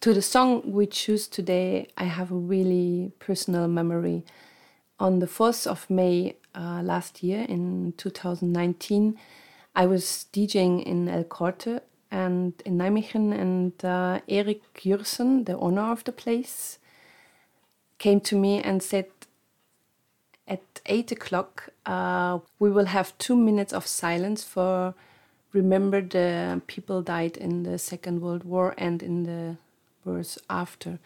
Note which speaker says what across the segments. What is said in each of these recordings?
Speaker 1: to the song we choose today, I have a really personal memory. On the 4th of May uh, last year, in 2019, I was DJing in El Corte and in Nijmegen, and uh, Erik Jorissen, the owner of the place, came to me and said, at 8 o'clock, uh, we will have two minutes of silence for remember the people died in the Second World War and in the wars after.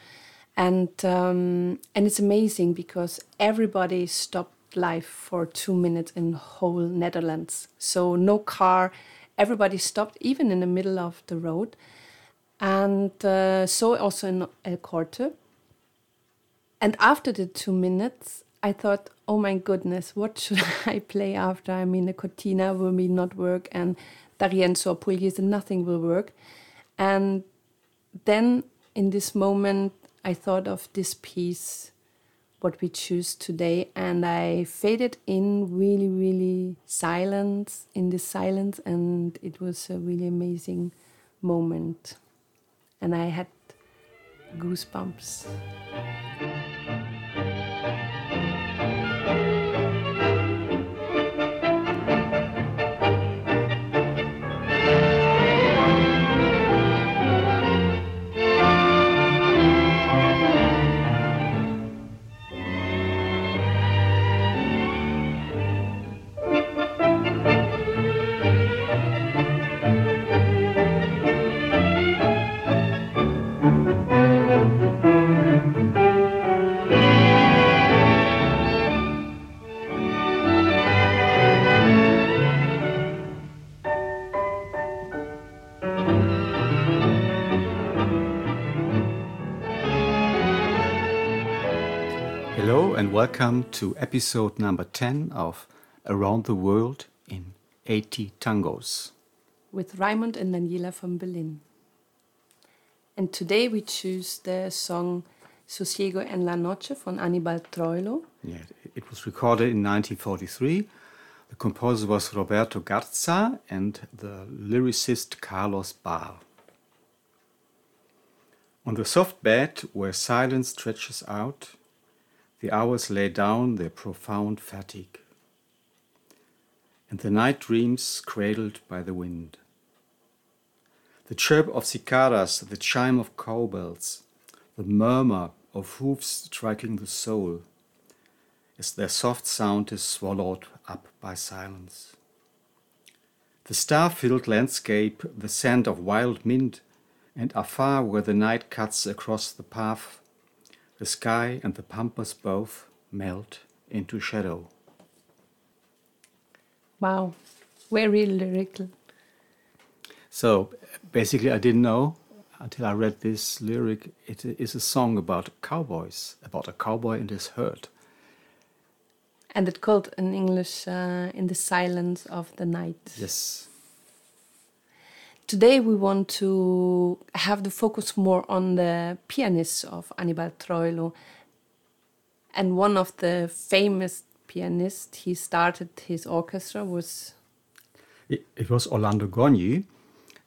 Speaker 1: And um, and it's amazing because everybody stopped life for two minutes in whole Netherlands. So no car, everybody stopped even in the middle of the road, and uh, so also in El Corte. And after the two minutes, I thought, oh my goodness, what should I play after? I mean, the cortina will me not work, and D'Arienzo Pugliese, nothing will work. And then in this moment, I thought of this piece, what we choose today, and I faded in really, really silence, in this silence, and it was a really amazing moment. And I had goosebumps.
Speaker 2: Welcome to episode number 10 of Around the World in 80 Tangos.
Speaker 1: With Raimund and Daniela from Berlin. And today we choose the song Sosiego en la Noche from Anibal Troilo.
Speaker 2: Yeah, it was recorded in 1943. The composer was Roberto Garza and the lyricist Carlos Bahr. On the soft bed where silence stretches out, the hours lay down their profound fatigue, and the night dreams cradled by the wind. The chirp of cicadas, the chime of cowbells, the murmur of hoofs striking the soul, as their soft sound is swallowed up by silence. The star filled landscape, the scent of wild mint, and afar where the night cuts across the path, the sky and the pampas both melt into shadow.
Speaker 1: Wow, very lyrical.
Speaker 2: So basically, I didn't know until I read this lyric. It is a song about cowboys, about a cowboy and his herd.
Speaker 1: And it called in English uh, "In the Silence of the Night."
Speaker 2: Yes.
Speaker 1: Today we want to have the focus more on the pianists of Anibal Troilo. And one of the famous pianists he started his orchestra was
Speaker 2: it, it was Orlando Goñi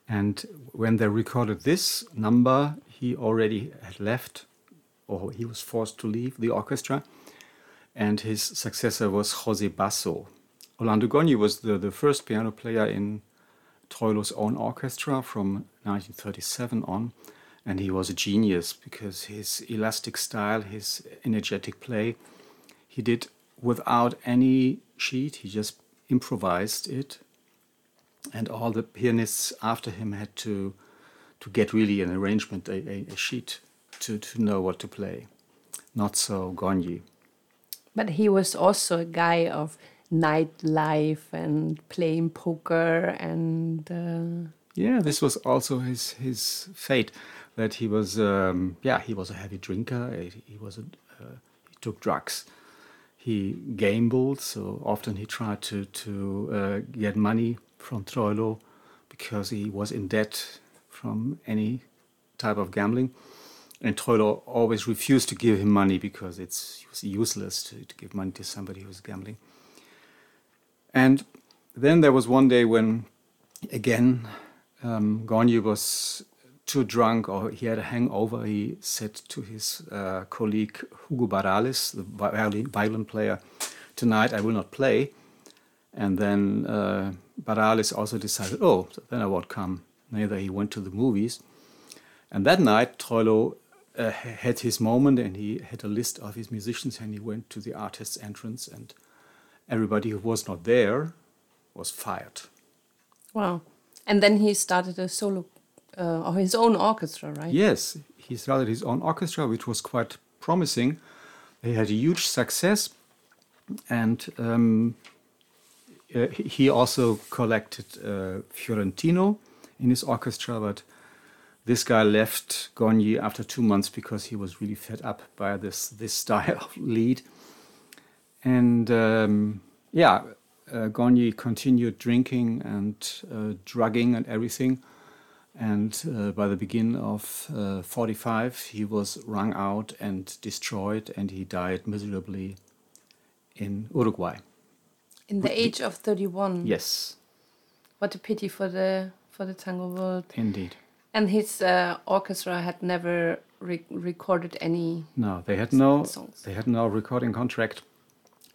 Speaker 2: and when they recorded this number he already had left or he was forced to leave the orchestra and his successor was Jose Basso. Orlando Goñi was the, the first piano player in Troilo's own orchestra from 1937 on, and he was a genius because his elastic style, his energetic play, he did without any sheet, he just improvised it. And all the pianists after him had to, to get really an arrangement, a, a, sheet to, to know what to play. Not so Goñi.
Speaker 1: But he was also a guy of nightlife and playing poker and uh...
Speaker 2: yeah this was also his his fate that he was um, yeah he was a heavy drinker. He was a, uh, he took drugs. He gambled so often he tried to to uh, get money from Troilo because he was in debt from any type of gambling. And Troilo always refused to give him money because it's useless to, to give money to somebody who was gambling and then there was one day when, again, um, was too drunk or he had a hangover, he said to his uh, colleague Hugo Baralis, the violin, player, Tonight I will not play. And then uh, Baralis also decided, oh, then I won't come. Neither he went to the movies. And that night, Troilo uh, had his moment and he had a list of his musicians and he went to the artist's entrance and everybody who was not there was fired.
Speaker 1: Wow. And then he started a solo uh, or his own orchestra, right?
Speaker 2: Yes, he started his own orchestra, which was quite promising. He had a huge success, and um, uh, he also collected uh, Fiorentino in his orchestra, but this guy left Goñi after two months because he was really fed up by this this style of lead. And um, yeah, uh, Goñi continued drinking and uh, drugging and everything. And uh, by the beginning of uh, 45, he was wrung out and destroyed, and he died miserably in Uruguay.
Speaker 1: In the age of 31.
Speaker 2: Yes.
Speaker 1: What a pity for the for the tango world.
Speaker 2: Indeed.
Speaker 1: And his uh, orchestra had never re recorded any.
Speaker 2: No, they had no.
Speaker 1: songs.
Speaker 2: They had no recording contract.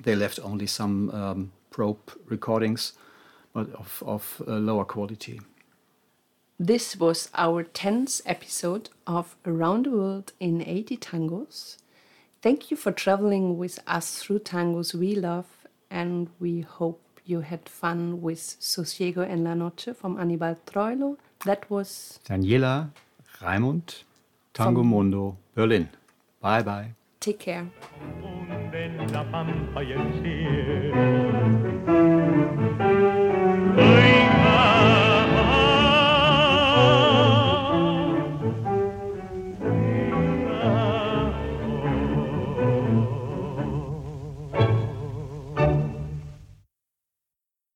Speaker 2: They left only some um, probe recordings, but of of uh, lower quality.
Speaker 1: This was our 10th episode of Around the World in 80 Tangos. Thank you for traveling with us through tangos we love, and we hope you had fun with Sosiego en la Noche from Anibal Troilo. That was
Speaker 2: Daniela Raimund, Tango
Speaker 1: From-
Speaker 2: Mundo, Berlin. Bye bye.
Speaker 1: Take Care.